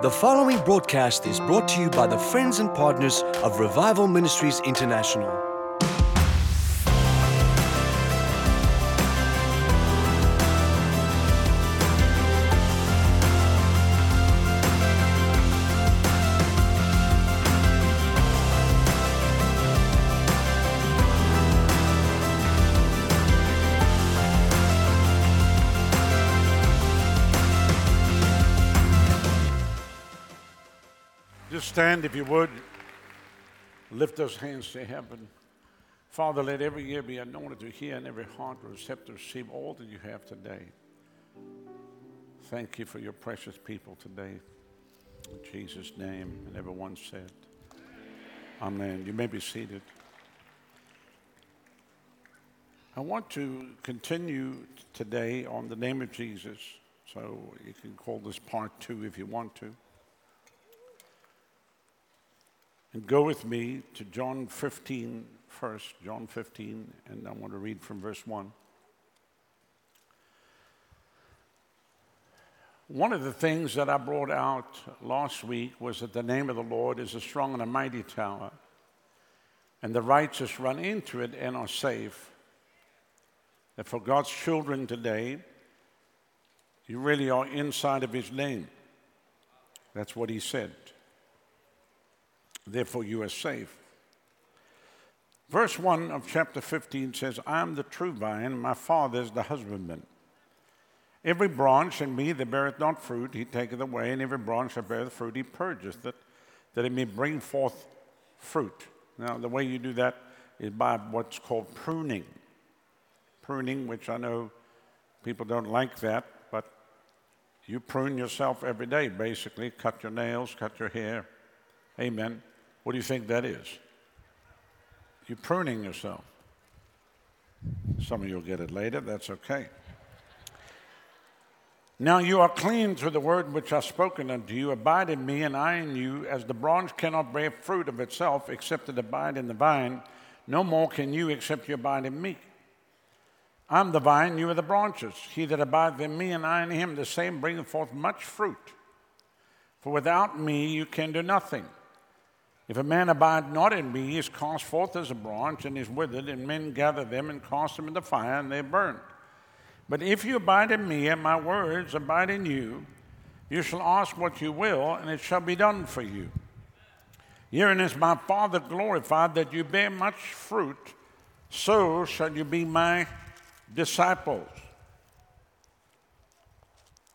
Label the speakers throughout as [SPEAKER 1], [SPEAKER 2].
[SPEAKER 1] The following broadcast is brought to you by the friends and partners of Revival Ministries International.
[SPEAKER 2] Stand if you would. Lift those hands to heaven. Father, let every ear be anointed to hear and every heart receptive to receive all that you have today. Thank you for your precious people today. In Jesus' name. And everyone said, Amen. You may be seated. I want to continue today on the name of Jesus. So you can call this part two if you want to. And go with me to John 15 first, John 15, and I want to read from verse 1. One of the things that I brought out last week was that the name of the Lord is a strong and a mighty tower, and the righteous run into it and are safe. That for God's children today, you really are inside of His name. That's what He said. Therefore, you are safe. Verse 1 of chapter 15 says, I am the true vine, my Father is the husbandman. Every branch in me that beareth not fruit, he taketh away, and every branch that beareth fruit, he purgeth it, that it may bring forth fruit. Now, the way you do that is by what's called pruning. Pruning, which I know people don't like that, but you prune yourself every day, basically. Cut your nails, cut your hair. Amen. What do you think that is? You're pruning yourself. Some of you will get it later, that's okay. Now you are clean through the word which I've spoken unto you. Abide in me, and I in you, as the branch cannot bear fruit of itself except it abide in the vine. No more can you except you abide in me. I'm the vine, you are the branches. He that abideth in me, and I in him, the same bringeth forth much fruit. For without me you can do nothing. If a man abide not in me, he is cast forth as a branch and is withered, and men gather them and cast them in the fire, and they are burned. But if you abide in me, and my words abide in you, you shall ask what you will, and it shall be done for you. Herein is my Father glorified that you bear much fruit, so shall you be my disciples.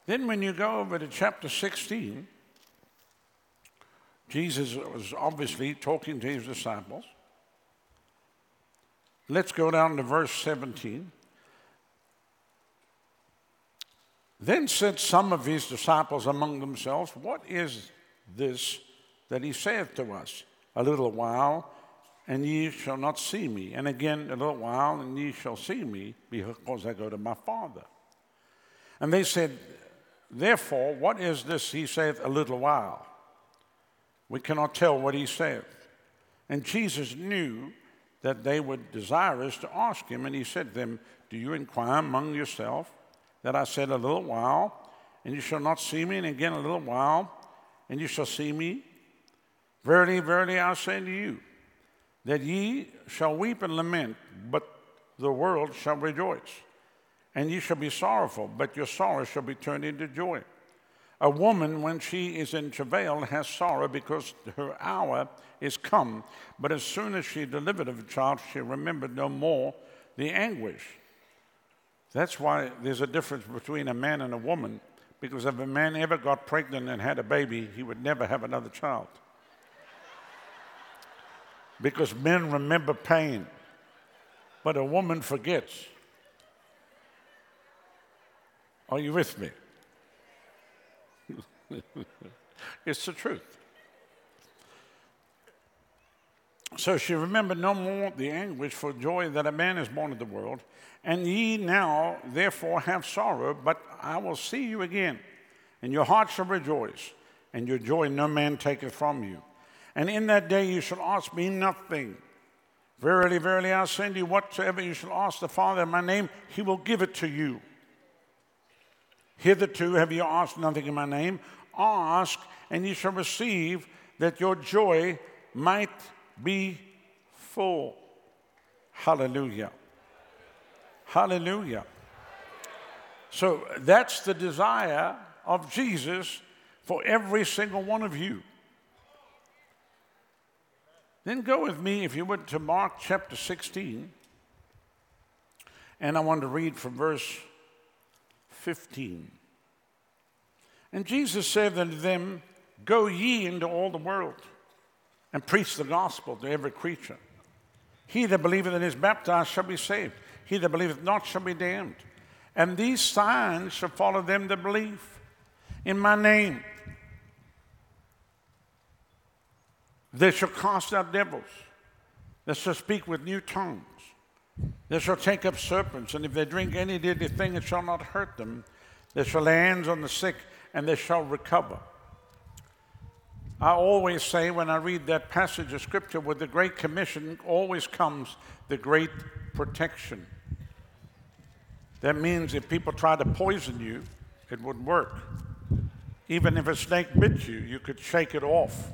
[SPEAKER 2] Then, when you go over to chapter 16, Jesus was obviously talking to his disciples. Let's go down to verse 17. Then said some of his disciples among themselves, What is this that he saith to us? A little while, and ye shall not see me. And again, a little while, and ye shall see me, because I go to my Father. And they said, Therefore, what is this he saith, a little while? We cannot tell what he said. And Jesus knew that they were desirous to ask him, and he said to them, Do you inquire among yourself that I said a little while, and you shall not see me, and again a little while, and you shall see me? Verily, verily, I say to you, that ye shall weep and lament, but the world shall rejoice. And ye shall be sorrowful, but your sorrow shall be turned into joy. A woman, when she is in travail, has sorrow because her hour is come. But as soon as she delivered of a child, she remembered no more the anguish. That's why there's a difference between a man and a woman, because if a man ever got pregnant and had a baby, he would never have another child. because men remember pain, but a woman forgets. Are you with me? it's the truth. So she remembered no more the anguish for joy that a man is born into the world. And ye now therefore have sorrow, but I will see you again, and your heart shall rejoice, and your joy no man taketh from you. And in that day you shall ask me nothing. Verily, verily, I send you, whatsoever you shall ask the Father in my name, he will give it to you. Hitherto have you asked nothing in my name. Ask and ye shall receive, that your joy might be full. Hallelujah. Hallelujah. So that's the desire of Jesus for every single one of you. Then go with me, if you would, to Mark chapter 16. And I want to read from verse 15. And Jesus said unto them, Go ye into all the world and preach the gospel to every creature. He that believeth and is baptized shall be saved, he that believeth not shall be damned. And these signs shall follow them that believe in my name. They shall cast out devils. They shall speak with new tongues. They shall take up serpents, and if they drink any deadly thing, it shall not hurt them. They shall lay hands on the sick, and they shall recover. I always say when I read that passage of scripture, with the Great Commission always comes the great protection. That means if people try to poison you, it wouldn't work. Even if a snake bit you, you could shake it off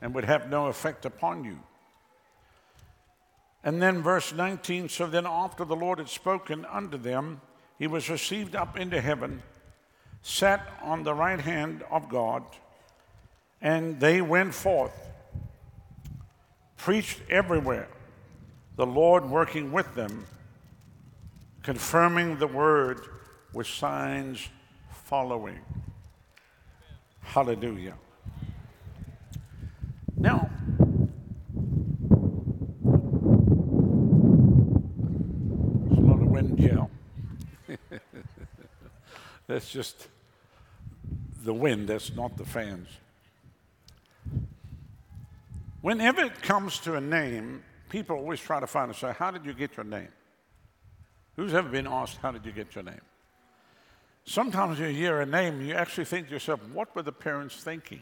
[SPEAKER 2] and would have no effect upon you. And then verse 19 so then after the Lord had spoken unto them, he was received up into heaven, sat on the right hand of God, and they went forth, preached everywhere, the Lord working with them, confirming the word with signs following. Hallelujah. Now, there's a lot of wind here. That's just the wind, that's not the fans. Whenever it comes to a name, people always try to find and say, How did you get your name? Who's ever been asked, How did you get your name? Sometimes you hear a name, you actually think to yourself, What were the parents thinking?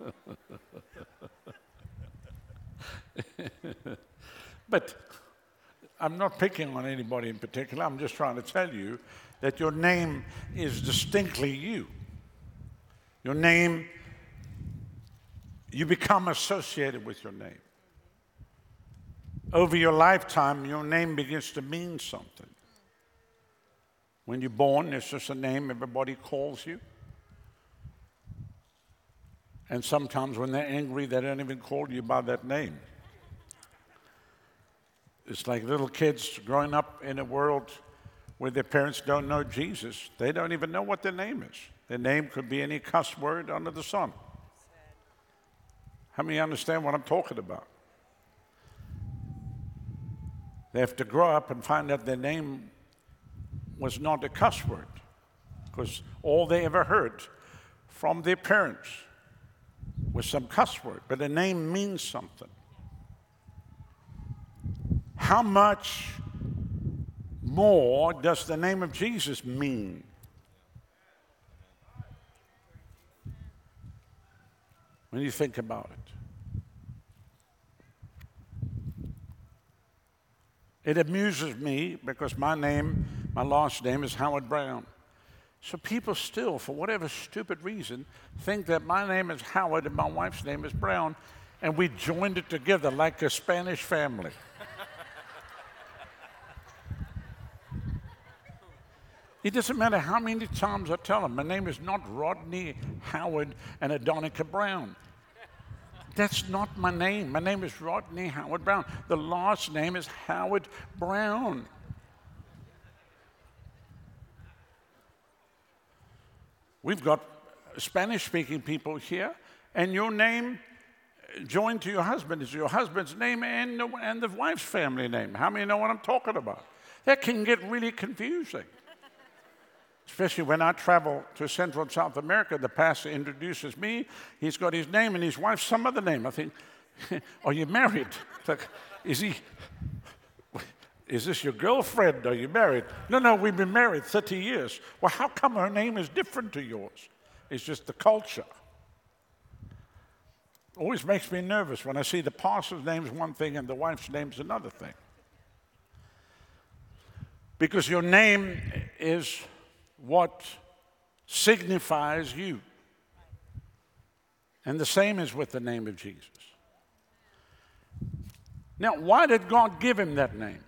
[SPEAKER 2] but I'm not picking on anybody in particular. I'm just trying to tell you that your name is distinctly you. Your name, you become associated with your name. Over your lifetime, your name begins to mean something. When you're born, it's just a name everybody calls you. And sometimes when they're angry, they don't even call you by that name. It's like little kids growing up in a world where their parents don't know Jesus. They don't even know what their name is. Their name could be any cuss word under the sun. How many understand what I'm talking about? They have to grow up and find out their name was not a cuss word because all they ever heard from their parents was some cuss word, but a name means something. How much more does the name of Jesus mean? When you think about it, it amuses me because my name, my last name is Howard-Browne. So people still, for whatever stupid reason, think that my name is Howard and my wife's name is Browne, and we joined it together like a Spanish family. It doesn't matter how many times I tell them, my name is not Rodney Howard and Adonica Browne. That's not my name. My name is Rodney Howard-Browne. The last name is Howard Brown. We've got Spanish speaking people here, and your name uh, joined to your husband is your husband's name and the, and the wife's family name. How many know what I'm talking about? That can get really confusing. Especially when I travel to Central and South America, the pastor introduces me. He's got his name and his wife's some other name. I think, are you married? Like, is he is this your girlfriend? Are you married? No, no, we've been married 30 years. Well, how come her name is different to yours? It's just the culture. Always makes me nervous when I see the pastor's name's one thing and the wife's name's another thing. Because your name is what signifies you. And the same is with the name of Jesus. Now, why did God give him that name?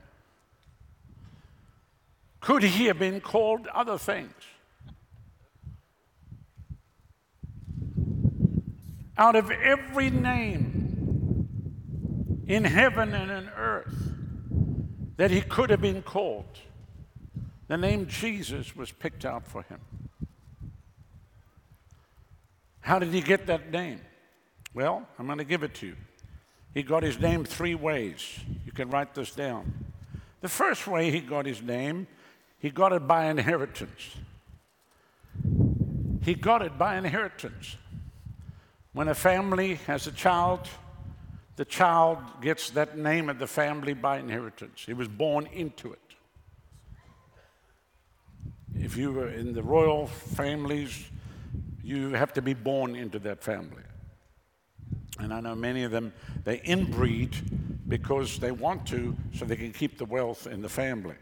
[SPEAKER 2] Could he have been called other things? Out of every name in heaven and in earth that he could have been called, the name Jesus was picked out for him. How did he get that name? Well, I'm going to give it to you. He got his name three ways. You can write this down. The first way he got his name, he got it by inheritance. He got it by inheritance. When a family has a child, the child gets that name of the family by inheritance. He was born into it. If you were in the royal families, you have to be born into that family. And I know many of them, they inbreed because they want to so they can keep the wealth in the family.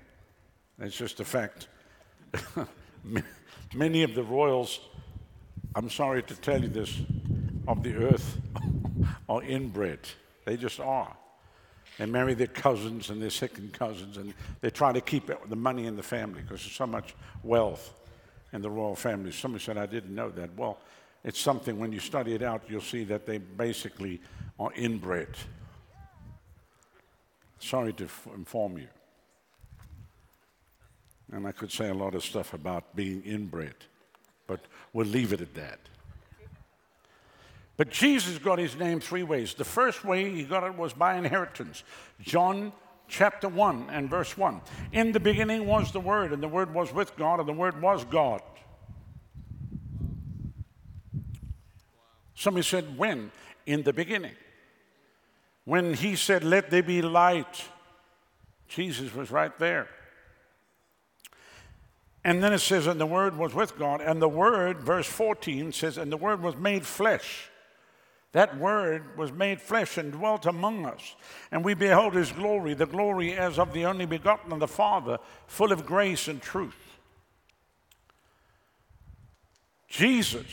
[SPEAKER 2] It's just a fact. many of the royals, I'm sorry to tell you this, of the earth are inbred. They just are. They marry their cousins and their second cousins, and they try to keep the money in the family because there's so much wealth in the royal family. Somebody said, I didn't know that. Well, it's something, when you study it out, you'll see that they basically are inbred. Sorry to f- inform you. And I could say a lot of stuff about being inbred, but we'll leave it at that. But Jesus got his name three ways. The first way he got it was by inheritance. John chapter 1 and verse 1. In the beginning was the Word, and the Word was with God, and the Word was God. Somebody said, When? In the beginning. When he said, Let there be light, Jesus was right there. And then it says, And the Word was with God, and the Word, verse 14 says, And the Word was made flesh. That Word was made flesh and dwelt among us. And we beheld His glory, the glory as of the only begotten of the Father, full of grace and truth. Jesus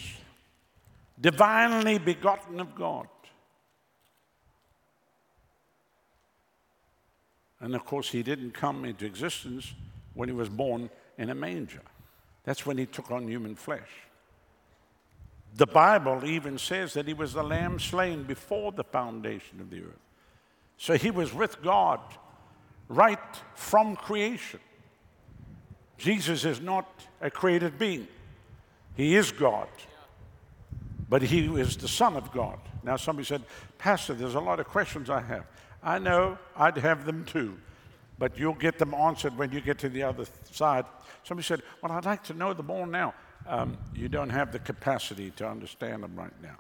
[SPEAKER 2] divinely begotten of God. And of course, he didn't come into existence when he was born in a manger. That's when he took on human flesh. The Bible even says that he was the lamb slain before the foundation of the earth. So he was with God right from creation. Jesus is not a created being, he is God but he is the Son of God. Now, somebody said, Pastor, there's a lot of questions I have. I know, I'd have them too, but you'll get them answered when you get to the other side. Somebody said, Well, I'd like to know them all now. Um, you don't have the capacity to understand them right now.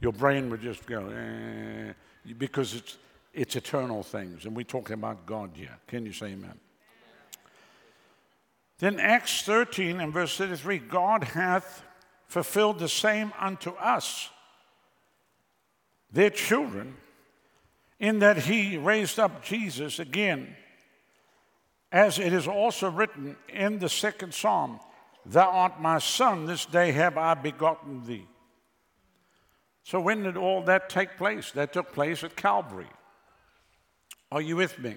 [SPEAKER 2] Your brain would just go, eh, because it's, it's eternal things, and we're talking about God here. Can you say amen? Then Acts 13 and verse 33 God hath fulfilled the same unto us, their children, in that he raised up Jesus again, as it is also written in the second psalm Thou art my son, this day have I begotten thee. So, when did all that take place? That took place at Calvary. Are you with me?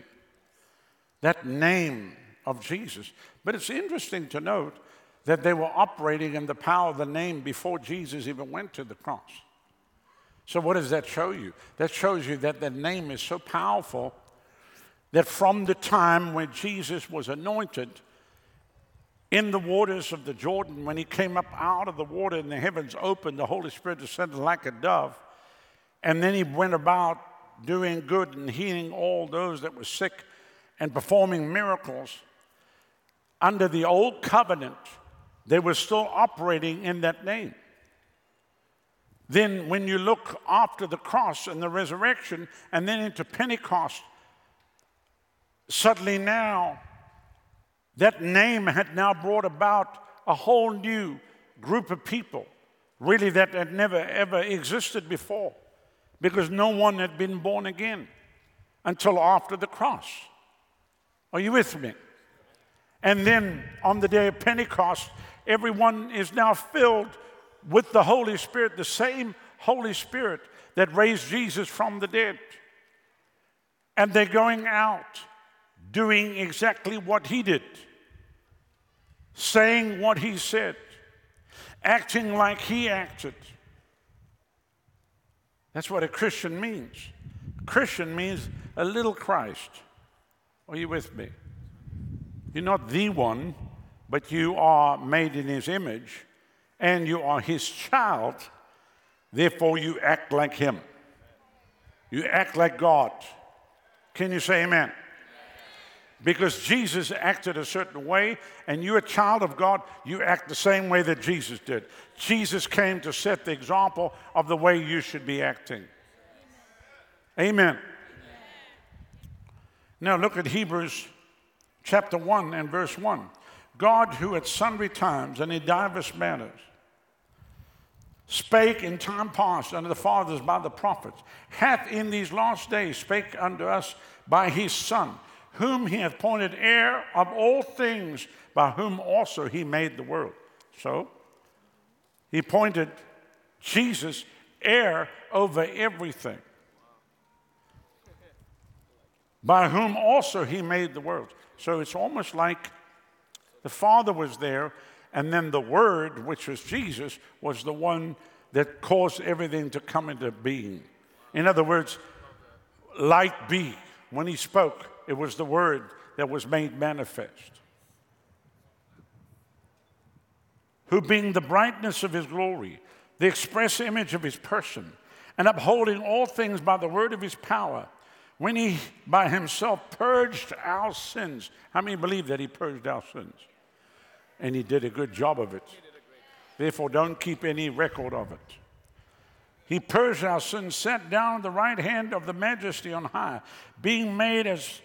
[SPEAKER 2] That name of Jesus. But it's interesting to note that they were operating in the power of the name before Jesus even went to the cross. So, what does that show you? That shows you that the name is so powerful that from the time when Jesus was anointed in the waters of the Jordan, when he came up out of the water and the heavens opened, the Holy Spirit descended like a dove. And then he went about doing good and healing all those that were sick and performing miracles. Under the old covenant, they were still operating in that name. Then, when you look after the cross and the resurrection, and then into Pentecost, suddenly now, that name had now brought about a whole new group of people, really, that had never ever existed before, because no one had been born again until after the cross. Are you with me? And then on the day of Pentecost, everyone is now filled with the Holy Spirit, the same Holy Spirit that raised Jesus from the dead. And they're going out doing exactly what he did, saying what he said, acting like he acted. That's what a Christian means. Christian means a little Christ. Are you with me? You're not the one, but you are made in his image and you are his child. Therefore, you act like him. You act like God. Can you say amen? Because Jesus acted a certain way, and you're a child of God, you act the same way that Jesus did. Jesus came to set the example of the way you should be acting. Amen. Now look at Hebrews chapter 1 and verse 1. God, who at sundry times and in divers manners spake in time past unto the fathers by the prophets, hath in these last days spake unto us by his Son, whom he hath appointed heir of all things, by whom also he made the world. So, he appointed Jesus heir over everything, by whom also he made the world. So it's almost like the Father was there and then the Word, which was Jesus, was the one that caused everything to come into being. In other words, light be. When he spoke, it was the Word that was made manifest. Who, being the brightness of his glory, the express image of his person, and upholding all things by the word of his power, when he by himself purged our sins. How many believe that he purged our sins? and he did a good job of it. Therefore, don't keep any record of it. He purged our sins, sat down at the right hand of the majesty on high, being made as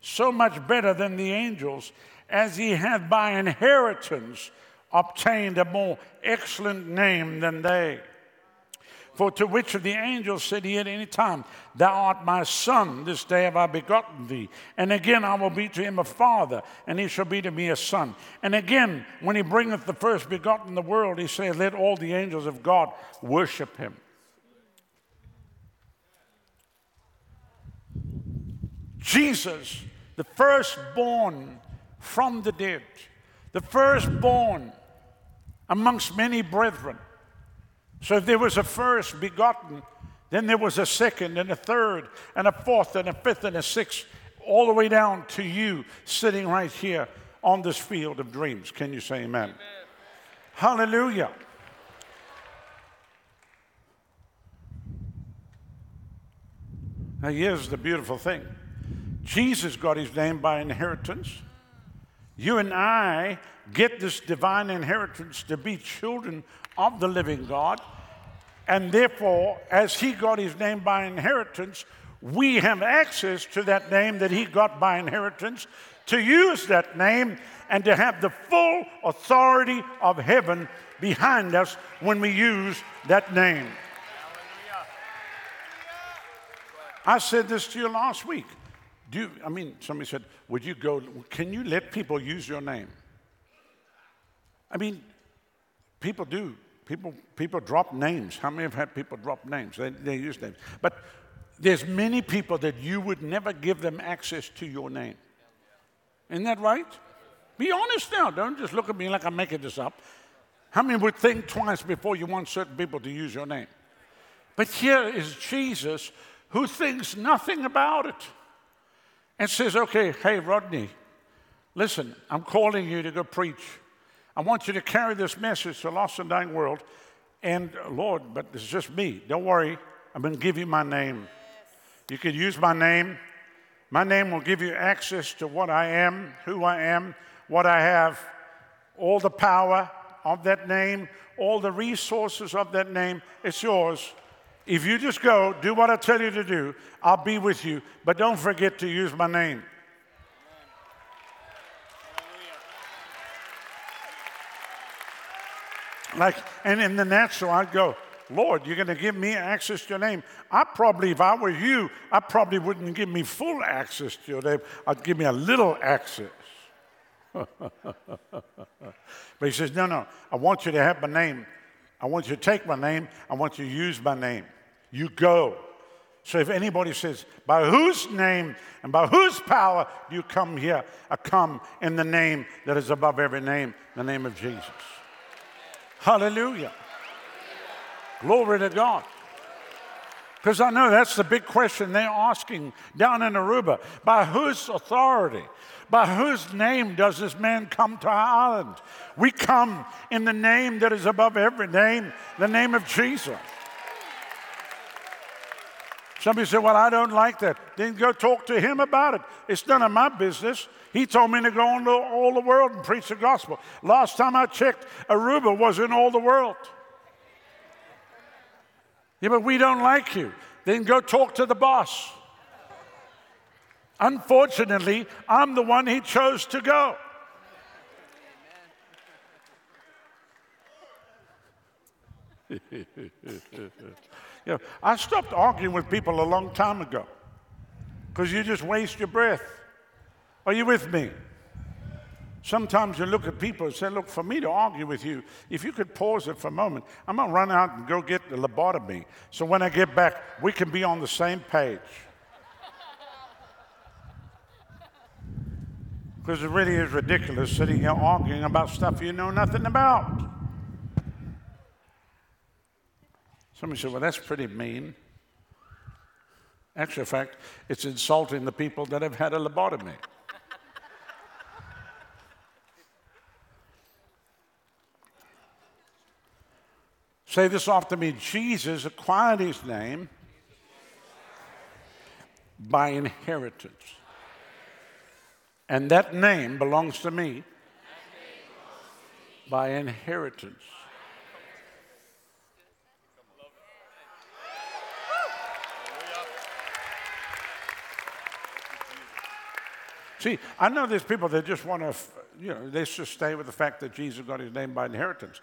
[SPEAKER 2] so much better than the angels, as he hath by inheritance obtained a more excellent name than they. For to which of the angels said he at any time, Thou art my son, this day have I begotten thee. And again I will be to him a father, and he shall be to me a son. And again, when he bringeth the first begotten in the world, he saith, Let all the angels of God worship him. Jesus, the firstborn from the dead, the firstborn amongst many brethren so if there was a first begotten, then there was a second and a third and a fourth and a fifth and a sixth, all the way down to you sitting right here on this field of dreams. Can you say amen? amen. Hallelujah. Now, here's the beautiful thing Jesus got his name by inheritance. You and I get this divine inheritance to be children of the living God. And therefore, as he got his name by inheritance, we have access to that name that he got by inheritance to use that name and to have the full authority of heaven behind us when we use that name. I said this to you last week. Do you, I mean, somebody said, Would you go, can you let people use your name? I mean, people do. People, people drop names. How many have had people drop names? They, they use names. But there's many people that you would never give them access to your name. Isn't that right? Be honest now. Don't just look at me like I'm making this up. How many would think twice before you want certain people to use your name? But here is Jesus who thinks nothing about it and says, okay, hey, Rodney, listen, I'm calling you to go preach. I want you to carry this message to lost and dying world. And Lord, but it's just me. Don't worry. I'm going to give you my name. You can use my name. My name will give you access to what I am, who I am, what I have, all the power of that name, all the resources of that name. It's yours. If you just go, do what I tell you to do, I'll be with you. But don't forget to use my name. Like, and in the natural, I'd go, Lord, you're going to give me access to your name. I probably, if I were you, I probably wouldn't give me full access to your name. I'd give me a little access. but he says, No, no, I want you to have my name. I want you to take my name. I want you to use my name. You go. So if anybody says, By whose name and by whose power do you come here? I come in the name that is above every name, the name of Jesus. Hallelujah. Glory to God. Because I know that's the big question they're asking down in Aruba. By whose authority, by whose name does this man come to our island? We come in the name that is above every name, the name of Jesus. Somebody said, Well, I don't like that. Then go talk to him about it. It's none of my business. He told me to go into all the world and preach the gospel. Last time I checked, Aruba was in all the world. Yeah, but we don't like you. Then go talk to the boss. Unfortunately, I'm the one he chose to go. you know, I stopped arguing with people a long time ago because you just waste your breath. Are you with me? Sometimes you look at people and say, Look, for me to argue with you, if you could pause it for a moment, I'm going to run out and go get the lobotomy. So when I get back, we can be on the same page. Because it really is ridiculous sitting here arguing about stuff you know nothing about. Somebody said, Well, that's pretty mean. Actually, in fact, it's insulting the people that have had a lobotomy. Say this after me Jesus acquired his name by inheritance. And that name belongs to me by inheritance. See, I know there's people that just want to, you know, they just stay with the fact that Jesus got his name by inheritance.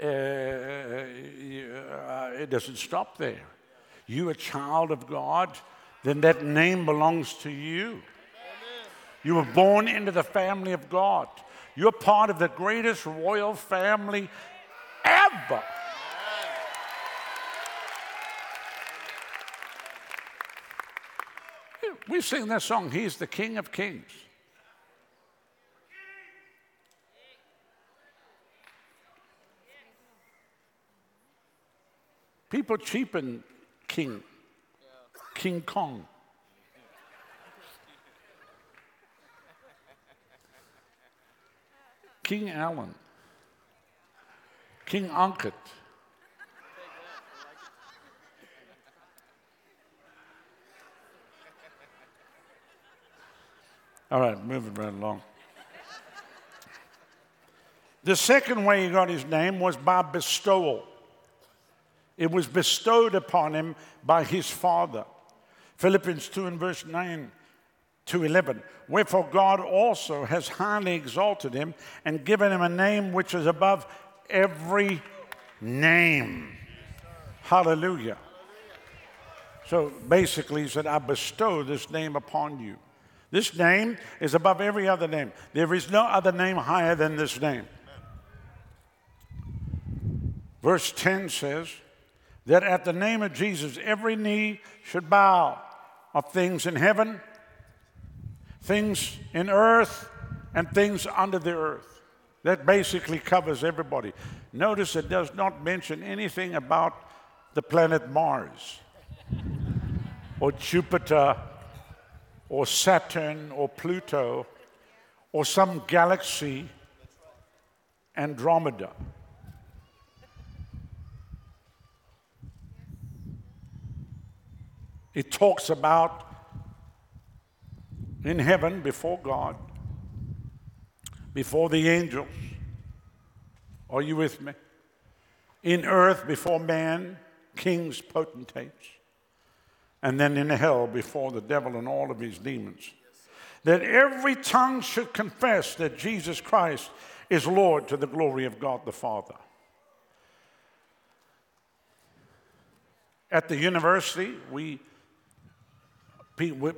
[SPEAKER 2] Uh, uh, it doesn't stop there. You a child of God, then that name belongs to you. You were born into the family of God. You're part of the greatest royal family ever. Sing that song, He's the King of Kings. People cheapen King, King Kong. King Allen, King Ankit. All right, moving right along. The second way he got his name was by bestowal. It was bestowed upon him by his Father. Philippians 2 and verse 9 to 11. Wherefore God also has highly exalted him and given him a name which is above every name. Hallelujah. So basically, he said, I bestow this name upon you. This name is above every other name. There is no other name higher than this name. Verse 10 says, that at the name of Jesus, every knee should bow of things in heaven, things in earth, and things under the earth. That basically covers everybody. Notice it does not mention anything about the planet Mars or Jupiter or Saturn or Pluto or some galaxy Andromeda. It talks about in heaven before God, before the angels. Are you with me? In earth before man, kings, potentates. And then in hell before the devil and all of his demons. That every tongue should confess that Jesus Christ is Lord to the glory of God the Father. At the university, we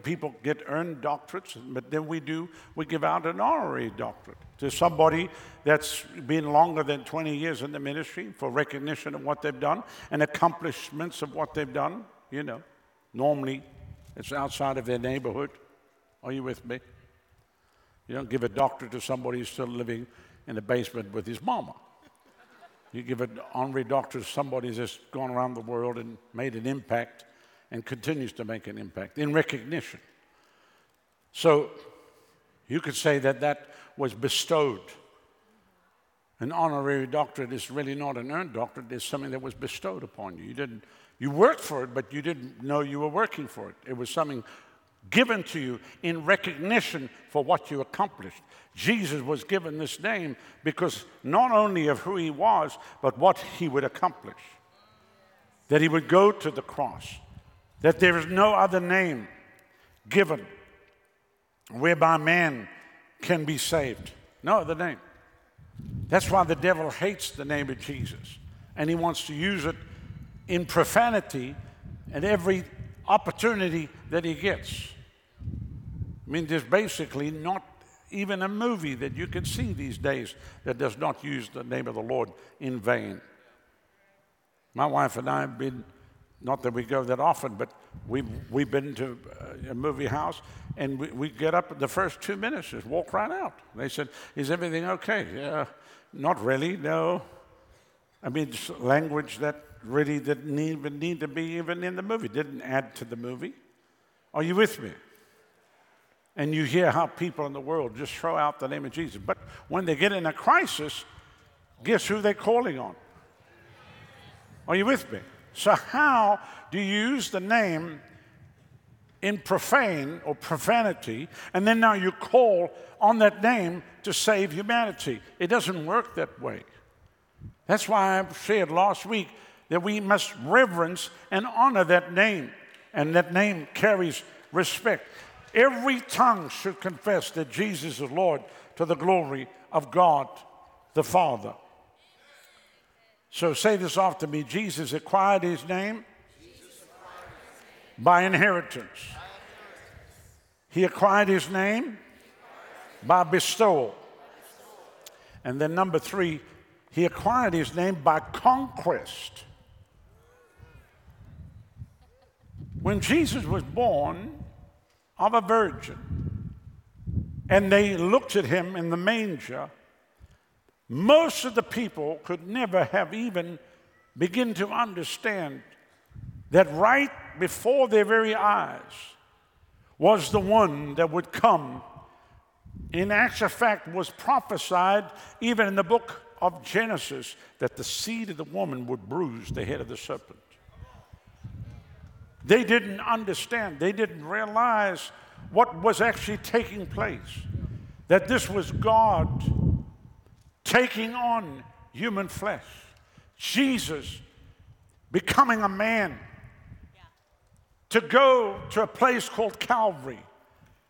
[SPEAKER 2] People get earned doctorates, but then we do, we give out an honorary doctorate to somebody that's been longer than 20 years in the ministry for recognition of what they've done and accomplishments of what they've done. You know, normally it's outside of their neighborhood. Are you with me? You don't give a doctorate to somebody who's still living in the basement with his mama. You give an honorary doctorate to somebody who's just gone around the world and made an impact and continues to make an impact in recognition. So you could say that that was bestowed. An honorary doctorate is really not an earned doctorate, it's something that was bestowed upon you. You didn't you worked for it, but you didn't know you were working for it. It was something given to you in recognition for what you accomplished. Jesus was given this name because not only of who he was, but what he would accomplish. That he would go to the cross, that there is no other name given whereby man can be saved. No other name. That's why the devil hates the name of Jesus. And he wants to use it in profanity at every opportunity that he gets. I mean, there's basically not even a movie that you can see these days that does not use the name of the Lord in vain. My wife and I have been not that we go that often, but we've, we've been to uh, a movie house and we, we get up the first two minutes, just walk right out. They said, Is everything okay? Yeah, not really, no. I mean, language that really didn't even need to be even in the movie, didn't add to the movie. Are you with me? And you hear how people in the world just throw out the name of Jesus. But when they get in a crisis, guess who they're calling on? Are you with me? So, how do you use the name in profane or profanity, and then now you call on that name to save humanity? It doesn't work that way. That's why I said last week that we must reverence and honor that name, and that name carries respect. Every tongue should confess that Jesus is Lord to the glory of God the Father. So say this after me Jesus acquired his name by inheritance. He acquired his name by bestowal. And then number three, he acquired his name by conquest. When Jesus was born of a virgin, and they looked at him in the manger, most of the people could never have even begin to understand that right before their very eyes was the one that would come. In actual fact, was prophesied even in the book of Genesis that the seed of the woman would bruise the head of the serpent. They didn't understand, they didn't realize what was actually taking place. That this was God taking on human flesh. Jesus becoming a man to go to a place called Calvary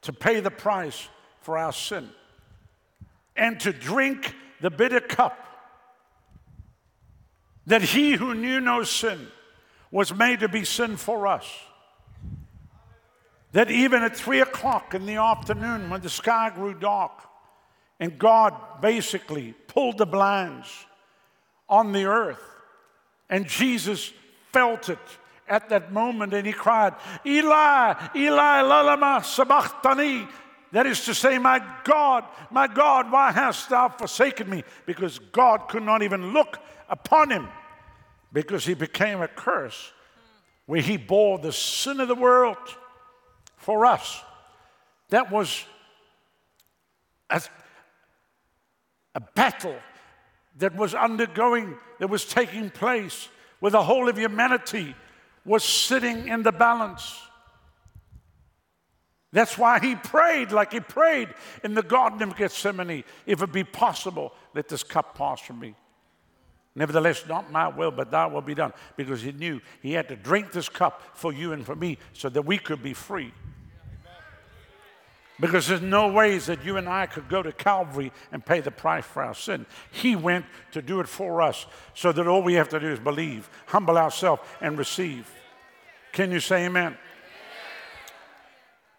[SPEAKER 2] to pay the price for our sin and to drink the bitter cup that he who knew no sin was made to be sin for us. That even at three o'clock in the afternoon, when the sky grew dark, and God basically pulled the blinds on the earth. And Jesus felt it at that moment and he cried, Eli, Eli, lalama sabachthani. That is to say, My God, my God, why hast thou forsaken me? Because God could not even look upon him because he became a curse where he bore the sin of the world for us. That was as a battle that was undergoing, that was taking place, where the whole of humanity was sitting in the balance. That's why he prayed like he prayed in the Garden of Gethsemane if it be possible, let this cup pass from me. Nevertheless, not my will, but thy will be done. Because he knew he had to drink this cup for you and for me so that we could be free. Because there's no ways that you and I could go to Calvary and pay the price for our sin. He went to do it for us so that all we have to do is believe, humble ourselves, and receive. Can you say amen?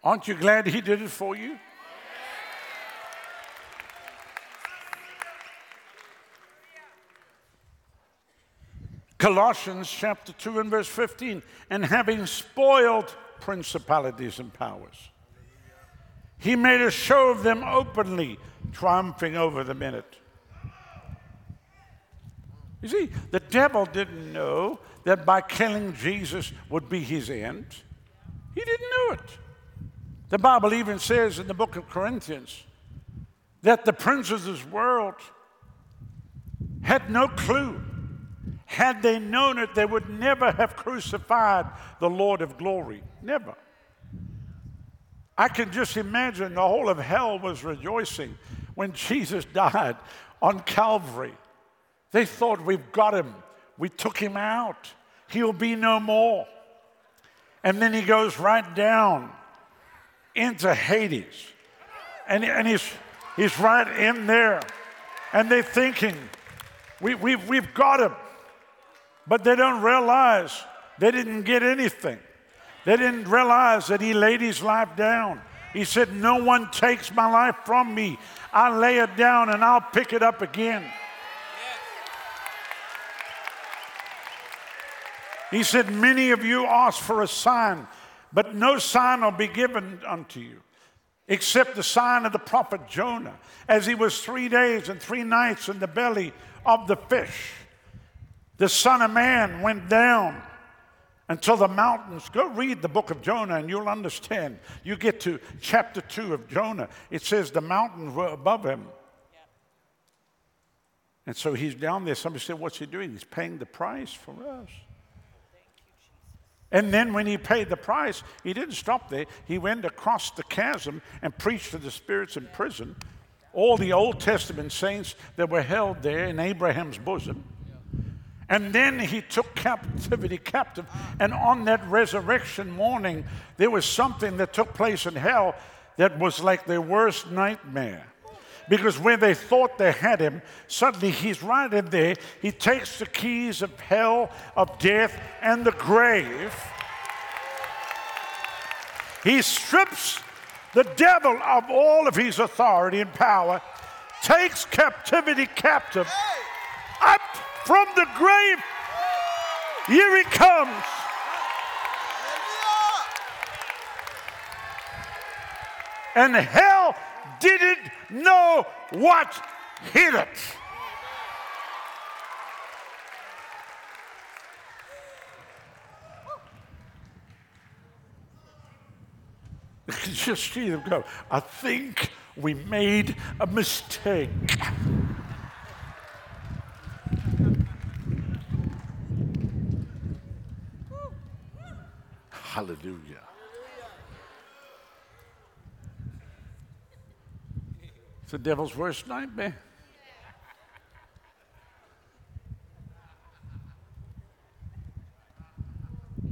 [SPEAKER 2] Aren't you glad He did it for you? Colossians chapter 2 and verse 15, and having spoiled principalities and powers, he made a show of them openly, triumphing over them in it. You see, the devil didn't know that by killing Jesus would be his end. He didn't know it. The Bible even says in the book of Corinthians that the princes of this world had no clue had they known it, they would never have crucified the Lord of glory. Never. I can just imagine the whole of hell was rejoicing when Jesus died on Calvary. They thought, We've got him. We took him out. He'll be no more. And then he goes right down into Hades. And, and he's, he's right in there. And they're thinking, we, we've, we've got him. But they don't realize they didn't get anything. They didn't realize that he laid his life down. He said, No one takes my life from me. I lay it down and I'll pick it up again. He said, Many of you ask for a sign, but no sign will be given unto you except the sign of the prophet Jonah, as he was three days and three nights in the belly of the fish. The Son of Man went down until the mountains. Go read the book of Jonah and you'll understand. You get to chapter 2 of Jonah, it says the mountains were above him. And so he's down there. Somebody said, What's he doing? He's paying the price for us. And then when he paid the price, he didn't stop there. He went across the chasm and preached to the spirits in prison. All the Old Testament saints that were held there in Abraham's bosom. And then he took captivity captive. And on that resurrection morning, there was something that took place in hell that was like their worst nightmare. Because when they thought they had him, suddenly he's right in there. He takes the keys of hell, of death, and the grave. He strips the devil of all of his authority and power, takes captivity captive, up from the grave. Here he comes. And hell didn't know what hit it. Just see them go. I think we made a mistake. Hallelujah. It's the devil's worst nightmare.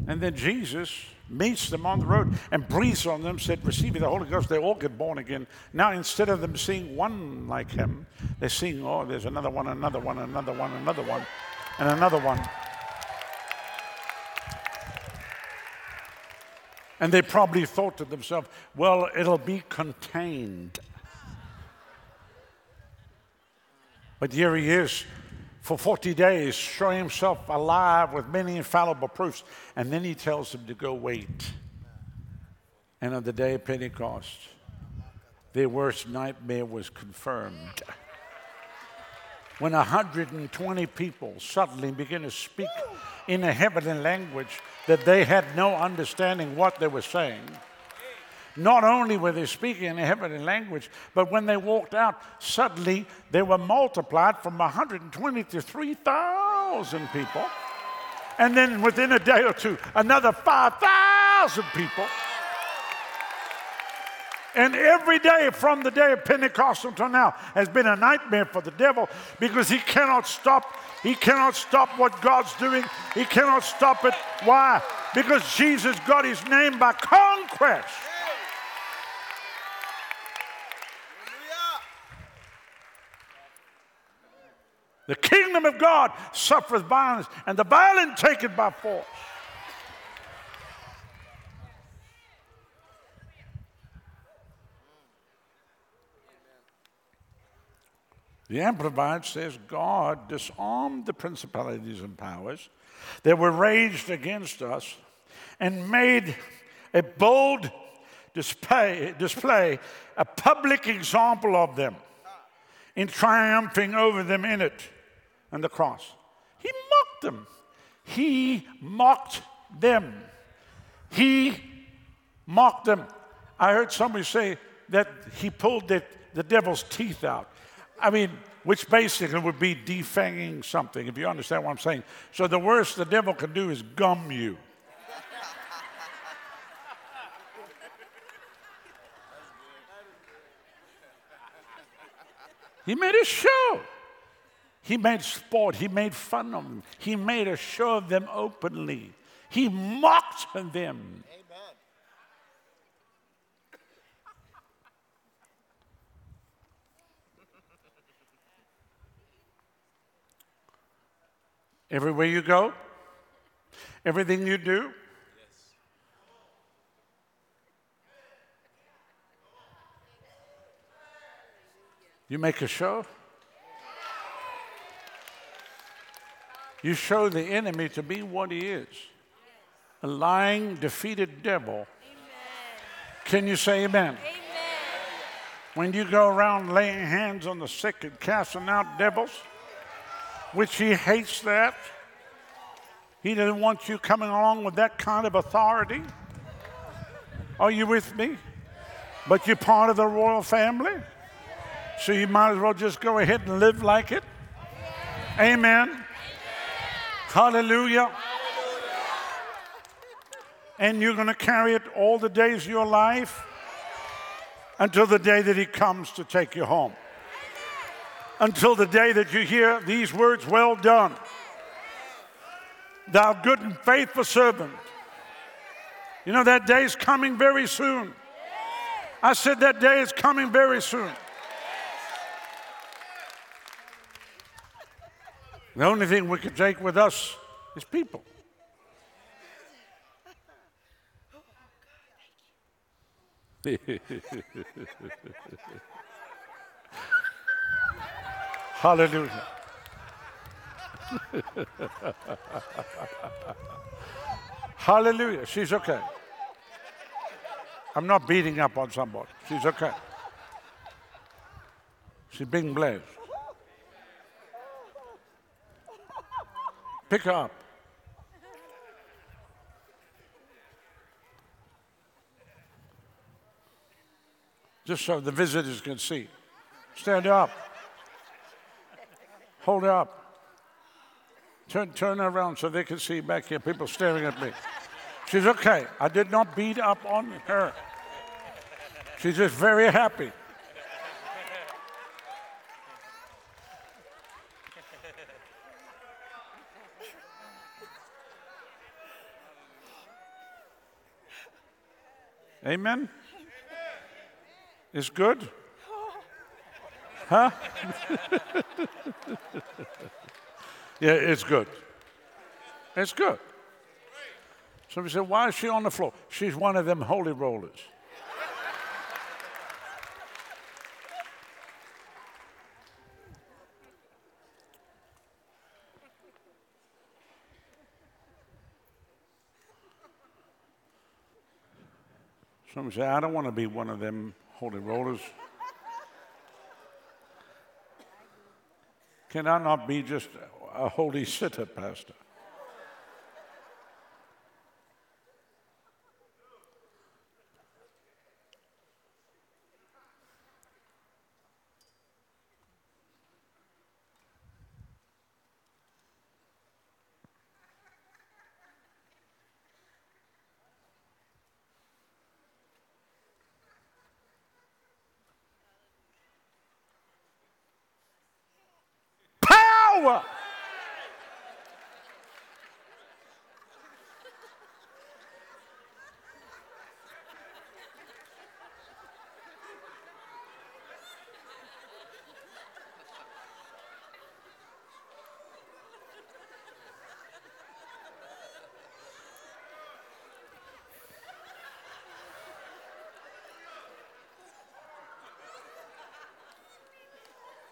[SPEAKER 2] And then Jesus meets them on the road and breathes on them, said, Receive me the Holy Ghost. They all get born again. Now, instead of them seeing one like him, they're seeing, oh, there's another one, another one, another one, another one, and another one. And they probably thought to themselves, well, it'll be contained. But here he is for 40 days, showing himself alive with many infallible proofs. And then he tells them to go wait. And on the day of Pentecost, their worst nightmare was confirmed. When 120 people suddenly begin to speak in a heavenly language that they had no understanding what they were saying. Not only were they speaking in a heavenly language, but when they walked out, suddenly they were multiplied from 120 to 3,000 people. And then within a day or two, another 5,000 people. And every day from the day of Pentecost until now has been a nightmare for the devil because he cannot stop. He cannot stop what God's doing. He cannot stop it. Why? Because Jesus got his name by conquest. The kingdom of God suffers violence, and the violent take it by force. The Amplified says God disarmed the principalities and powers that were raged against us and made a bold display, display a public example of them in triumphing over them in it and the cross. He mocked them. He mocked them. He mocked them. I heard somebody say that he pulled the, the devil's teeth out. I mean, which basically would be defanging something, if you understand what I'm saying. So the worst the devil can do is gum you. He made a show. He made sport. He made fun of them. He made a show of them openly. He mocked them. Amen. Everywhere you go, everything you do, You make a show. You show the enemy to be what he is a lying, defeated devil. Can you say amen? amen? When you go around laying hands on the sick and casting out devils, which he hates that, he doesn't want you coming along with that kind of authority. Are you with me? But you're part of the royal family. So you might as well just go ahead and live like it. Amen. Amen. Hallelujah. Hallelujah. And you're going to carry it all the days of your life until the day that He comes to take you home. Until the day that you hear these words, Well done, thou good and faithful servant. You know, that day is coming very soon. I said that day is coming very soon. The only thing we can take with us is people. Hallelujah. Hallelujah. She's okay. I'm not beating up on somebody. She's okay. She's being blessed. Pick her up. Just so the visitors can see. Stand up. Hold her up. Turn, turn around so they can see back here. People staring at me. She's okay. I did not beat up on her. She's just very happy. Amen? It's good? Huh? yeah, it's good. It's good. Somebody said, Why is she on the floor? She's one of them holy rollers. Somebody said, I don't want to be one of them holy rollers. Can I not be just a holy sitter, Pastor? power.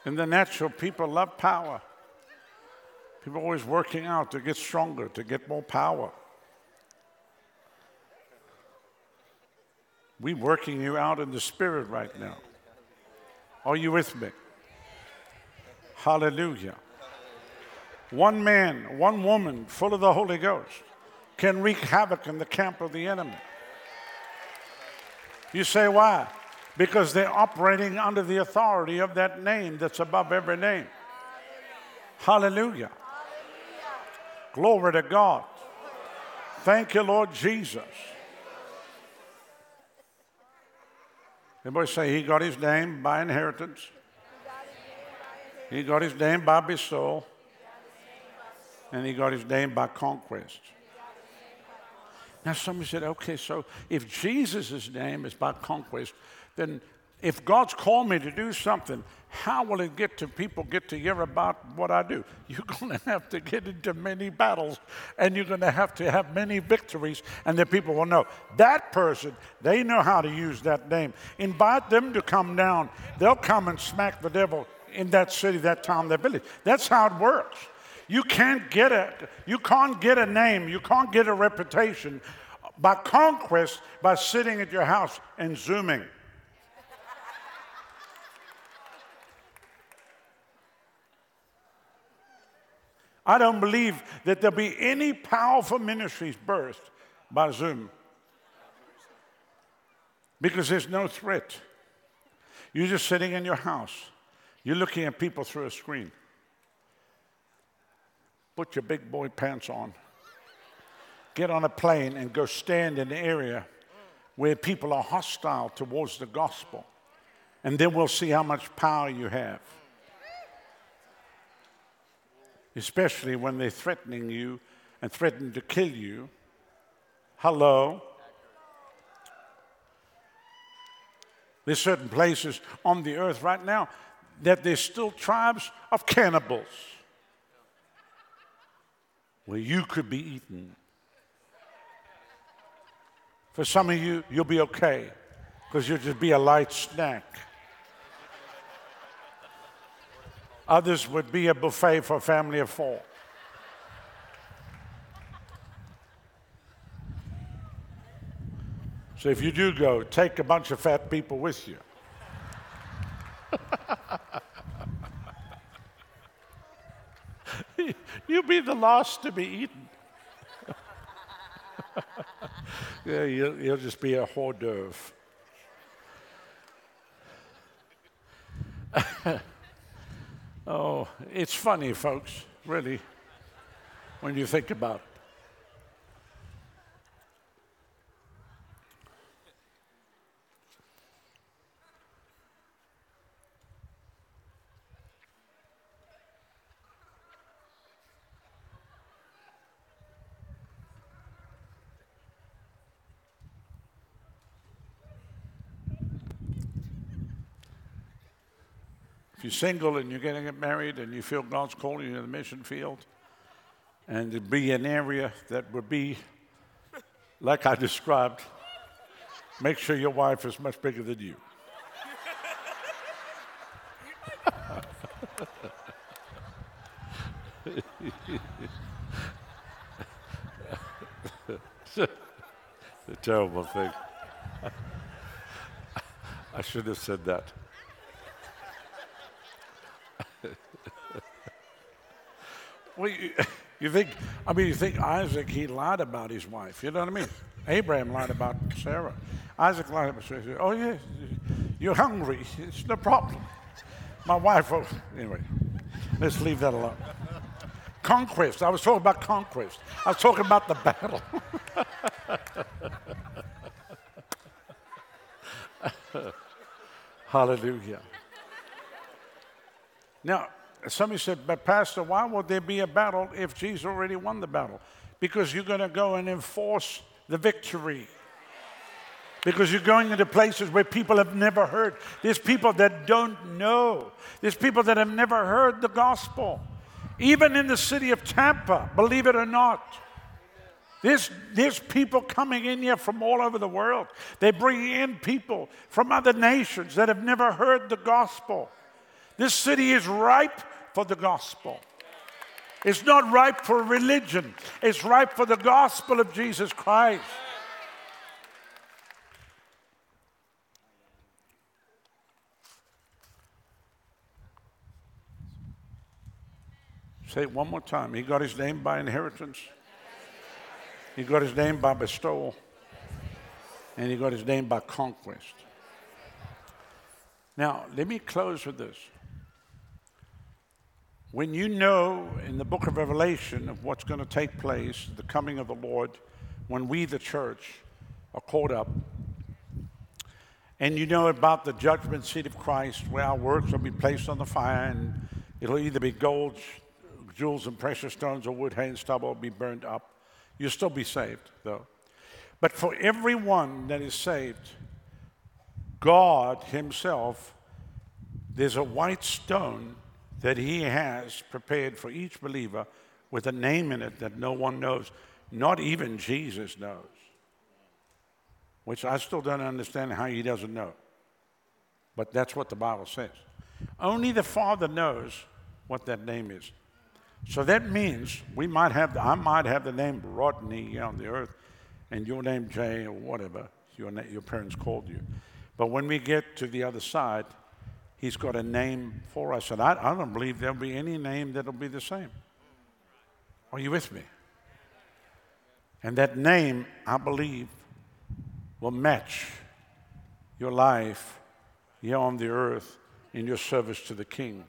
[SPEAKER 2] In the natural, people love power. People are always working out to get stronger, to get more power. We're working you out in the spirit right now. Are you with me? Hallelujah. One man, one woman full of the Holy Ghost can wreak havoc in the camp of the enemy. You say, why? Because they're operating under the authority of that name that's above every name. Hallelujah. Hallelujah. Glory to God. Thank you, Lord Jesus. Everybody say he got his name by inheritance. He got his name by bestowal. And he got his name by conquest. Now, somebody said, okay, so if Jesus' name is by conquest, then if God's called me to do something, how will it get to people get to hear about what I do? You're going to have to get into many battles and you're going to have to have many victories, and the people will know that person, they know how to use that name. Invite them to come down. They'll come and smack the devil in that city, that town, that village. That's how it works. You can't get a, you can't get a name, you can't get a reputation by conquest by sitting at your house and zooming. I don't believe that there'll be any powerful ministries birthed by Zoom because there's no threat. You're just sitting in your house, you're looking at people through a screen. Put your big boy pants on, get on a plane, and go stand in an area where people are hostile towards the gospel. And then we'll see how much power you have especially when they're threatening you and threaten to kill you. Hello? There's certain places on the earth right now that there's still tribes of cannibals where you could be eaten. For some of you, you'll be okay because you'll just be a light snack. Others would be a buffet for a family of four. So if you do go, take a bunch of fat people with you. You'll be the last to be eaten. yeah, you'll, you'll just be a hors d'oeuvre. Oh, it's funny, folks, really, when you think about it. Single and you're getting married and you feel God's calling you to the mission field, and to be an area that would be like I described, make sure your wife is much bigger than you. it's a terrible thing. I should have said that. Well, you, you think, I mean, you think Isaac, he lied about his wife. You know what I mean? Abraham lied about Sarah. Isaac lied about Sarah. Oh, yeah, you're hungry. It's no problem. My wife, oh, anyway, let's leave that alone. Conquest. I was talking about conquest. I was talking about the battle. Hallelujah. Now, somebody said, but Pastor, why would there be a battle if Jesus already won the battle? Because you're going to go and enforce the victory. Because you're going into places where people have never heard. There's people that don't know. There's people that have never heard the gospel. Even in the city of Tampa, believe it or not. There's, there's people coming in here from all over the world. They bring in people from other nations that have never heard the gospel. This city is ripe for the gospel. It's not ripe for religion, it's ripe for the gospel of Jesus Christ. Say it one more time. He got his name by inheritance. He got his name by bestowal. And he got his name by conquest. Now, let me close with this. When you know in the book of Revelation of what's going to take place, the coming of the Lord, when we, the church, are caught up, and you know about the judgment seat of Christ, where our works will be placed on the fire, and it'll either be gold, jewels, and precious stones, or wood, hay, and stubble will be burned up. You'll still be saved, though. But for everyone that is saved, God Himself, there's a white stone that He has prepared for each believer with a name in it that no one knows. Not even Jesus knows. Which I still don't understand how He doesn't know. But that's what the Bible says. Only the Father knows what that name is. So that means we might have, I might have the name Rodney on the earth, and your name Jay or whatever your, your parents called you. But when we get to the other side, He's got a name for us. And I, I don't believe there'll be any name that'll be the same. Are you with me? And that name, I believe, will match your life here on the earth in your service to the King.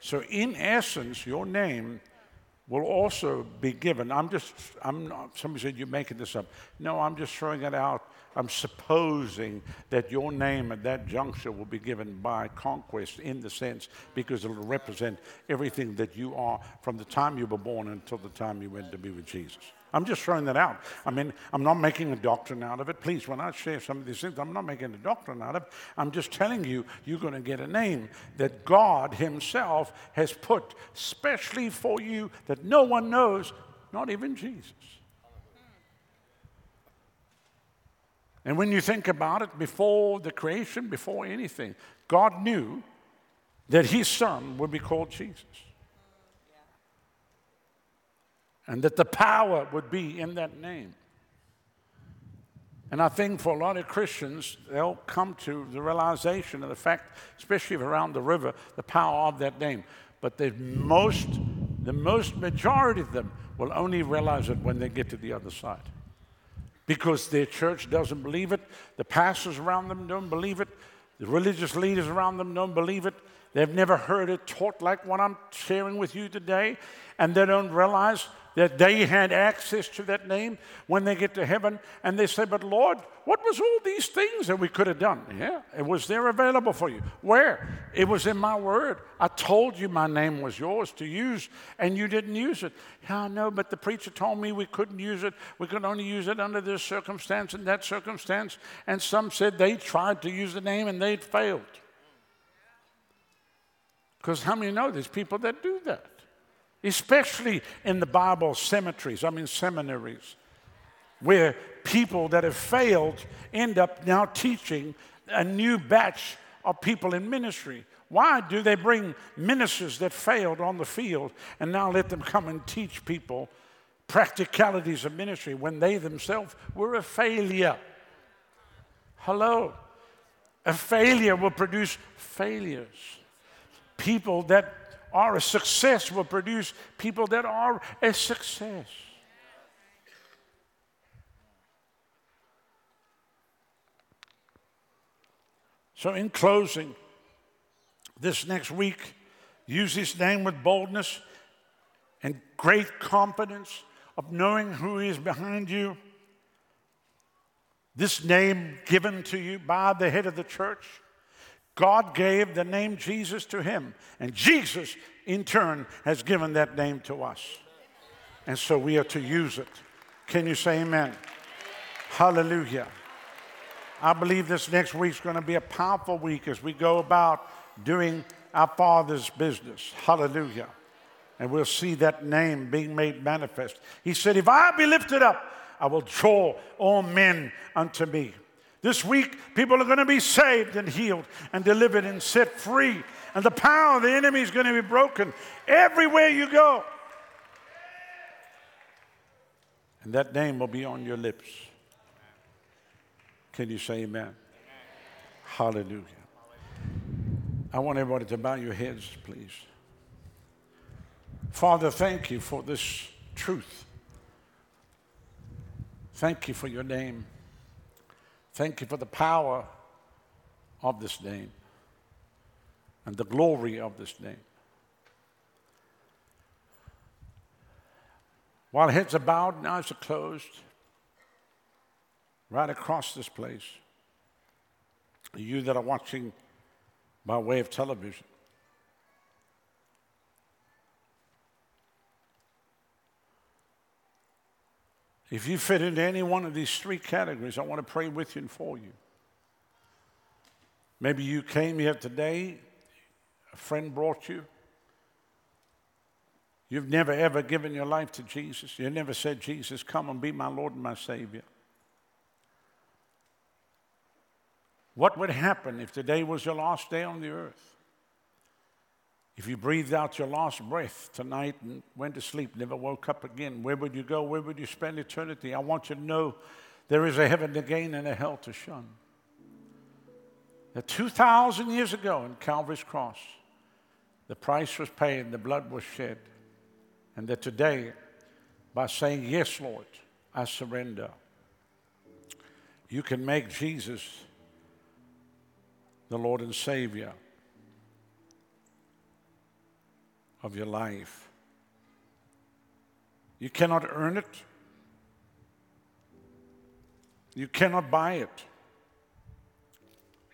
[SPEAKER 2] So, in essence, your name will also be given. I'm just, I'm not, somebody said you're making this up. No, I'm just throwing it out I'm supposing that your name at that juncture will be given by conquest in the sense because it will represent everything that you are from the time you were born until the time you went to be with Jesus. I'm just throwing that out. I mean, I'm not making a doctrine out of it. Please, when I share some of these things, I'm not making a doctrine out of it. I'm just telling you, you're going to get a name that God Himself has put specially for you that no one knows, not even Jesus. And when you think about it, before the creation, before anything, God knew that his son would be called Jesus. And that the power would be in that name. And I think for a lot of Christians, they'll come to the realization of the fact, especially around the river, the power of that name. But the most, the most majority of them will only realize it when they get to the other side because their church doesn't believe it, the pastors around them don't believe it, the religious leaders around them don't believe it. They've never heard it taught like what I'm sharing with you today, and they don't realize that they had access to that name when they get to heaven and they say, But Lord, what was all these things that we could have done? Yeah, it was there available for you. Where? It was in my word. I told you my name was yours to use and you didn't use it. Yeah, I know, but the preacher told me we couldn't use it. We could only use it under this circumstance and that circumstance. And some said they tried to use the name and they'd failed. Because how many know there's people that do that? Especially in the Bible cemeteries, I mean, seminaries, where people that have failed end up now teaching a new batch of people in ministry. Why do they bring ministers that failed on the field and now let them come and teach people practicalities of ministry when they themselves were a failure? Hello. A failure will produce failures. People that are a success will produce people that are a success. So, in closing, this next week, use his name with boldness and great confidence of knowing who is behind you. This name given to you by the head of the church God gave the name Jesus to him, and Jesus, in turn, has given that name to us. And so we are to use it. Can you say amen? Hallelujah. I believe this next week's going to be a powerful week as we go about doing our Father's business. Hallelujah. And we'll see that name being made manifest. He said, If I be lifted up, I will draw all men unto me. This week, people are going to be saved and healed and delivered and set free. and the power of the enemy is going to be broken everywhere you go. And that name will be on your lips. Can you say amen? amen? Hallelujah. I want everybody to bow your heads, please. Father, thank you for this truth. Thank you for your name. Thank you for the power of this name and the glory of this name. While heads are bowed and eyes are closed, right across this place, you that are watching by way of television, If you fit into any one of these three categories, I want to pray with you and for you. Maybe you came here today, a friend brought you. You've never ever given your life to Jesus. You never said, Jesus, come and be my Lord and my Savior. What would happen if today was your last day on the earth? If you breathed out your last breath tonight and went to sleep, never woke up again, where would you go? Where would you spend eternity? I want you to know there is a heaven to gain and a hell to shun. That 2,000 years ago in Calvary's cross, the price was paid, the blood was shed. And that today, by saying, Yes, Lord, I surrender, you can make Jesus the Lord and Savior of your life. You cannot earn it. You cannot buy it.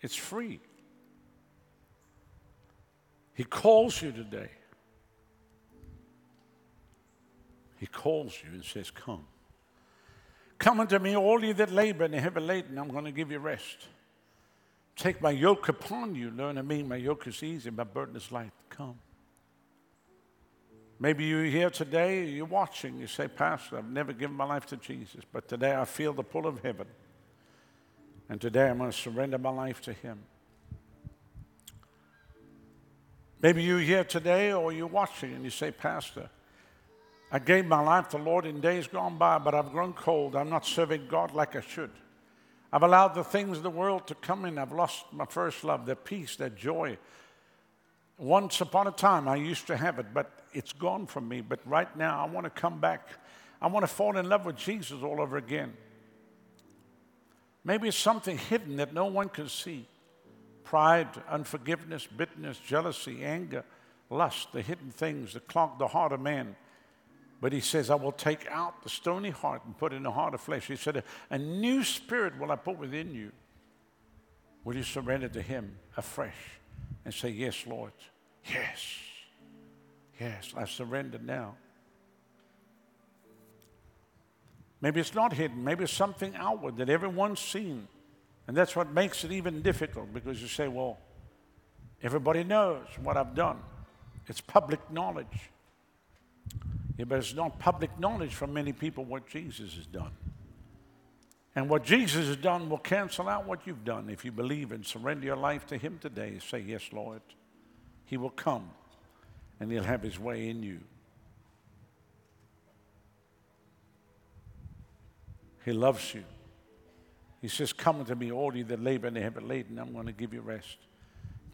[SPEAKER 2] It's free. He calls you today. He calls you and says, Come. Come unto me, all ye that labor and are heavy laden, I'm going to give you rest. Take my yoke upon you. Learn of me. My yoke is easy, my burden is light. Come. Maybe you're here today, you're watching, you say, Pastor, I've never given my life to Jesus, but today I feel the pull of heaven. And today I'm going to surrender my life to Him. Maybe you're here today or you're watching and you say, Pastor, I gave my life to the Lord in days gone by, but I've grown cold. I'm not serving God like I should. I've allowed the things of the world to come in. I've lost my first love, that peace, that joy. Once upon a time, I used to have it, but it's gone from me. But right now, I want to come back. I want to fall in love with Jesus all over again. Maybe it's something hidden that no one can see pride, unforgiveness, bitterness, jealousy, anger, lust, the hidden things that clog the heart of man. But he says, I will take out the stony heart and put in a heart of flesh. He said, A new spirit will I put within you. Will you surrender to him afresh and say, Yes, Lord? Yes. Yes, I surrender now. Maybe it's not hidden. Maybe it's something outward that everyone's seen. And that's what makes it even difficult because you say, well, everybody knows what I've done. It's public knowledge. Yeah, but it's not public knowledge for many people what Jesus has done. And what Jesus has done will cancel out what you've done if you believe and surrender your life to Him today. Say, Yes, Lord. He will come and He'll have His way in you. He loves you. He says, Come unto me, all ye that labor and are heavy laden, I'm going to give you rest.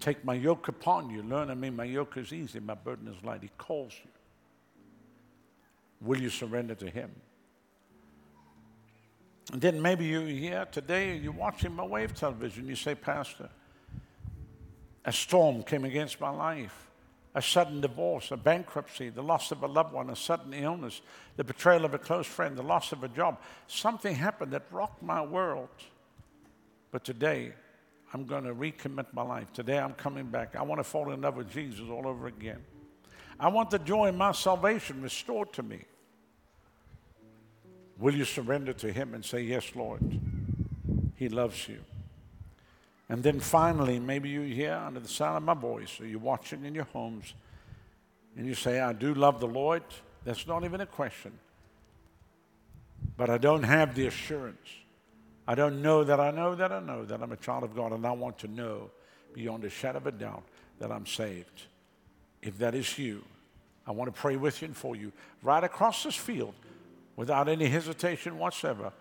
[SPEAKER 2] Take my yoke upon you. Learn of me. My yoke is easy, my burden is light. He calls you. Will you surrender to Him? And then maybe you're here today, and you're watching my wave television, you say, Pastor, a storm came against my life. A sudden divorce, a bankruptcy, the loss of a loved one, a sudden illness, the betrayal of a close friend, the loss of a job. Something happened that rocked my world. But today, I'm going to recommit my life. Today, I'm coming back. I want to fall in love with Jesus all over again. I want the joy of my salvation restored to me. Will you surrender to Him and say, Yes, Lord? He loves you. And then finally, maybe you hear under the sound of my voice, or you're watching in your homes, and you say, I do love the Lord. That's not even a question. But I don't have the assurance. I don't know that I know that I know that I'm a child of God, and I want to know beyond a shadow of a doubt that I'm saved. If that is you, I want to pray with you and for you. Right across this field, without any hesitation whatsoever,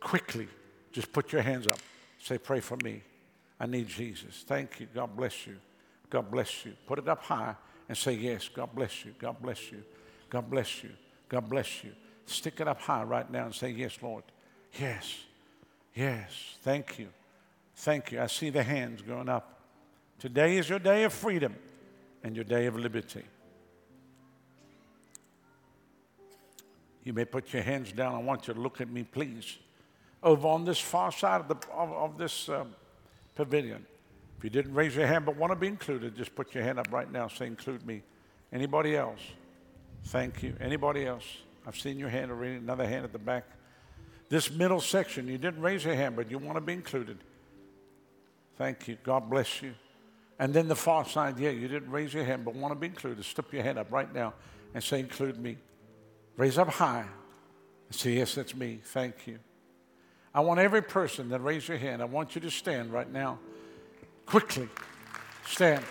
[SPEAKER 2] quickly, just put your hands up. Say, Pray for me. I need Jesus. Thank you. God bless you. God bless you. Put it up high and say, Yes, God bless you. God bless you. God bless you. God bless you. Stick it up high right now and say, Yes, Lord. Yes. Yes. Thank you. Thank you. I see the hands going up. Today is your day of freedom and your day of liberty. You may put your hands down. I want you to look at me, please. Over on this far side of, the, of, of this um, pavilion. If you didn't raise your hand but want to be included, just put your hand up right now. Say, include me. Anybody else? Thank you. Anybody else? I've seen your hand already. Another hand at the back. This middle section, you didn't raise your hand, but you want to be included. Thank you. God bless you. And then the far side, yeah, you didn't raise your hand, but want to be included. Slip your hand up right now and say, include me. Raise up high and say, yes, that's me. Thank you. I want every person that raised your hand, I want you to stand right now. Quickly. Stand.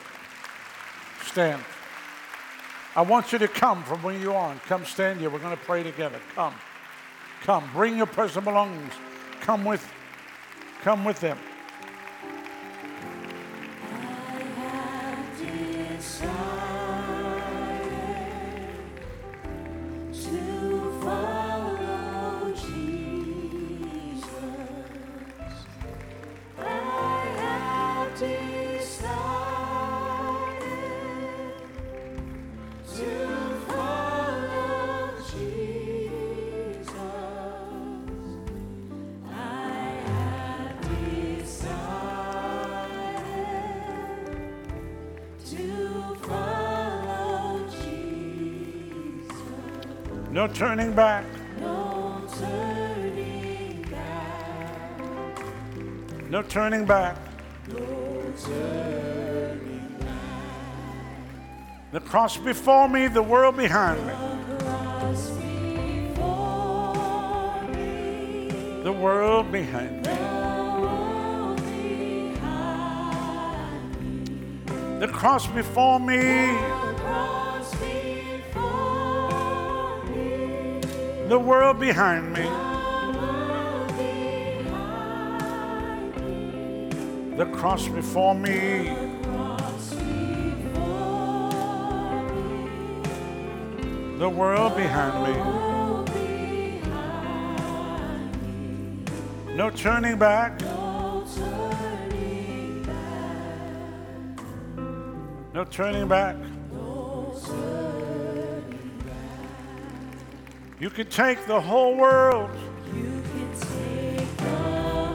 [SPEAKER 2] Stand. I want you to come from where you are and come stand here. We're going to pray together. Come. Come. Bring your personal belongings. Come with, come with them. Turning back.
[SPEAKER 3] No turning back.
[SPEAKER 2] No turning back.
[SPEAKER 3] No turning
[SPEAKER 2] The cross before me, the world behind me.
[SPEAKER 3] Me.
[SPEAKER 2] The world behind me.
[SPEAKER 3] world behind me.
[SPEAKER 2] The cross before me.
[SPEAKER 3] The
[SPEAKER 2] world behind me.
[SPEAKER 3] The
[SPEAKER 2] cross before me. The. World behind me. No turning back.
[SPEAKER 3] No turning back.
[SPEAKER 2] You can take the whole world,
[SPEAKER 3] You can take the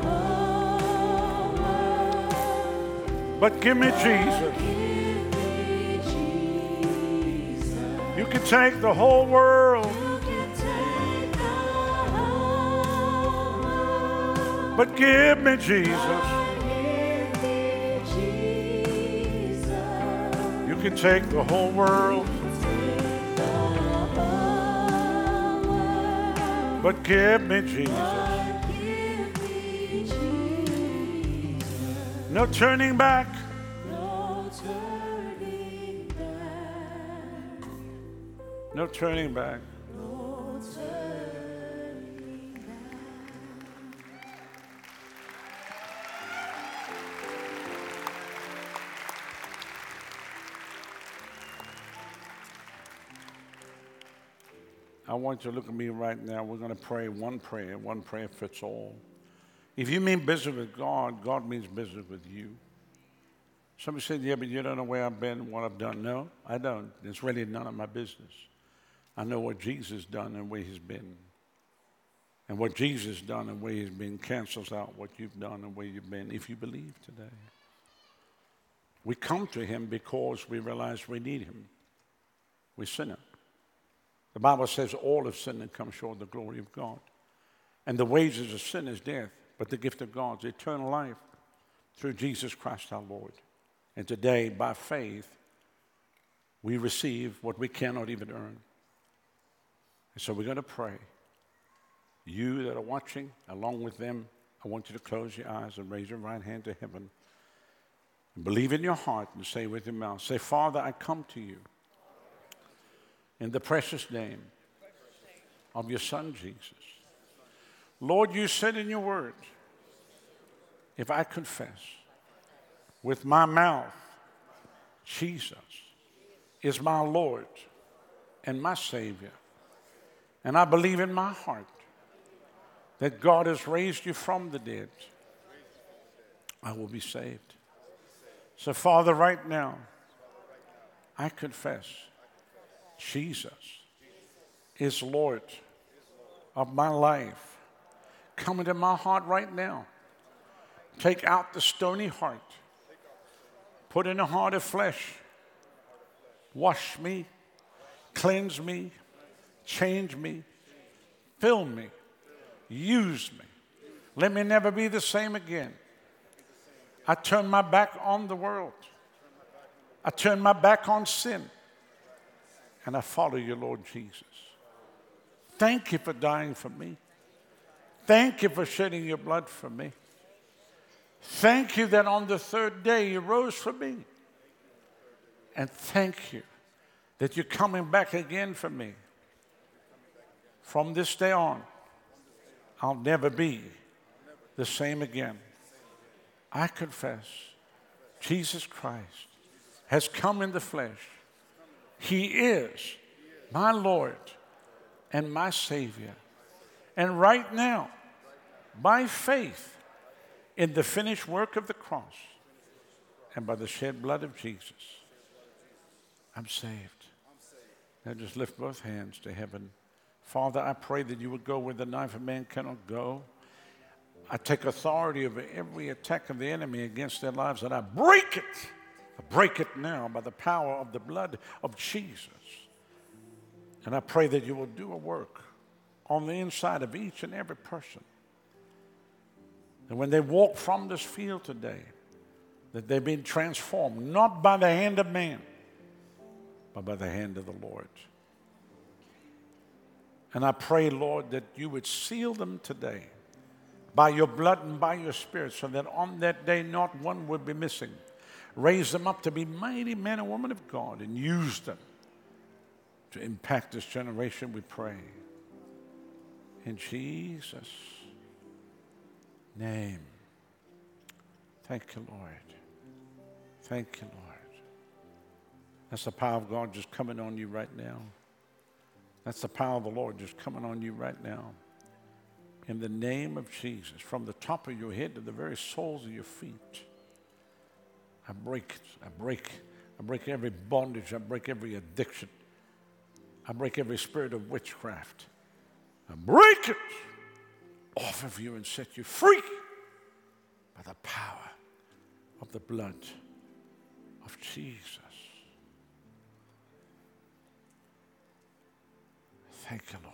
[SPEAKER 3] whole world.
[SPEAKER 2] but give me Jesus.
[SPEAKER 3] Give me Jesus.
[SPEAKER 2] You can take the whole world, but. Give me Jesus. You can take the whole world, but give me Jesus. No turning back.
[SPEAKER 3] No turning back.
[SPEAKER 2] No turning back. I want you to look at me right now. We're going to pray one prayer. One prayer fits all. If you mean business with God, God means business with you. Somebody said, Yeah, but you don't know where I've been, what I've done. No, I don't. It's really none of my business. I know what Jesus done and where he's been. And what Jesus done and where he's been cancels out what you've done and where you've been if you believe today. We come to him because we realize we need him. We sinner. The Bible says all have sinned and come short of the glory of God. And the wages of sin is death, but the gift of God is eternal life through Jesus Christ our Lord. And today, by faith, we receive what we cannot even earn. And so we're going to pray. You that are watching, along with them, I want you to close your eyes and raise your right hand to heaven. Believe in your heart and say with your mouth, say, Father, I come to you in the precious name of your Son, Jesus. Lord, you said in your word, if I confess with my mouth, Jesus is my Lord and my Savior, and I believe in my heart that God has raised you from the dead, I will be saved. So, Father, right now, I confess Jesus is Lord of my life. Come into my heart right now. Take out the stony heart, put in a heart of flesh. Wash me, cleanse me, change me, fill me, use me. Let me never be the same again. I turn my back on the world. I turn my back on sin. And I follow you, Lord Jesus. Thank you for dying for me. Thank you for shedding your blood for me. Thank you that on the third day you rose for me. And thank you that you're coming back again for me. From this day on, I'll never be the same again. I confess Jesus Christ has come in the flesh. He is my Lord and my Savior. And right now, by faith in the finished work of the cross and by the shed blood of Jesus, I'm saved. Now just lift both hands to heaven. Father, I pray that you would go where the knife of man cannot go. I take authority over every attack of the enemy against their lives and I break it. I break it now by the power of the blood of Jesus. And I pray that you will do a work on the inside of each and every person. And when they walk from this field today, that they've been transformed, not by the hand of man, but by the hand of the Lord. And I pray, Lord, that you would seal them today by your blood and by your spirit, so that on that day not one would be missing. Raise them up to be mighty men and women of God and use them to impact this generation, we pray. In Jesus' name. Thank you, Lord. Thank you, Lord. That's the power of God just coming on you right now. That's the power of the Lord just coming on you right now. In the name of Jesus, from the top of your head to the very soles of your feet, I break, I break, I break every bondage, I break every addiction, I break every spirit of witchcraft. I break it off of you and set you free by the power of the blood of Jesus. Thank you, Lord.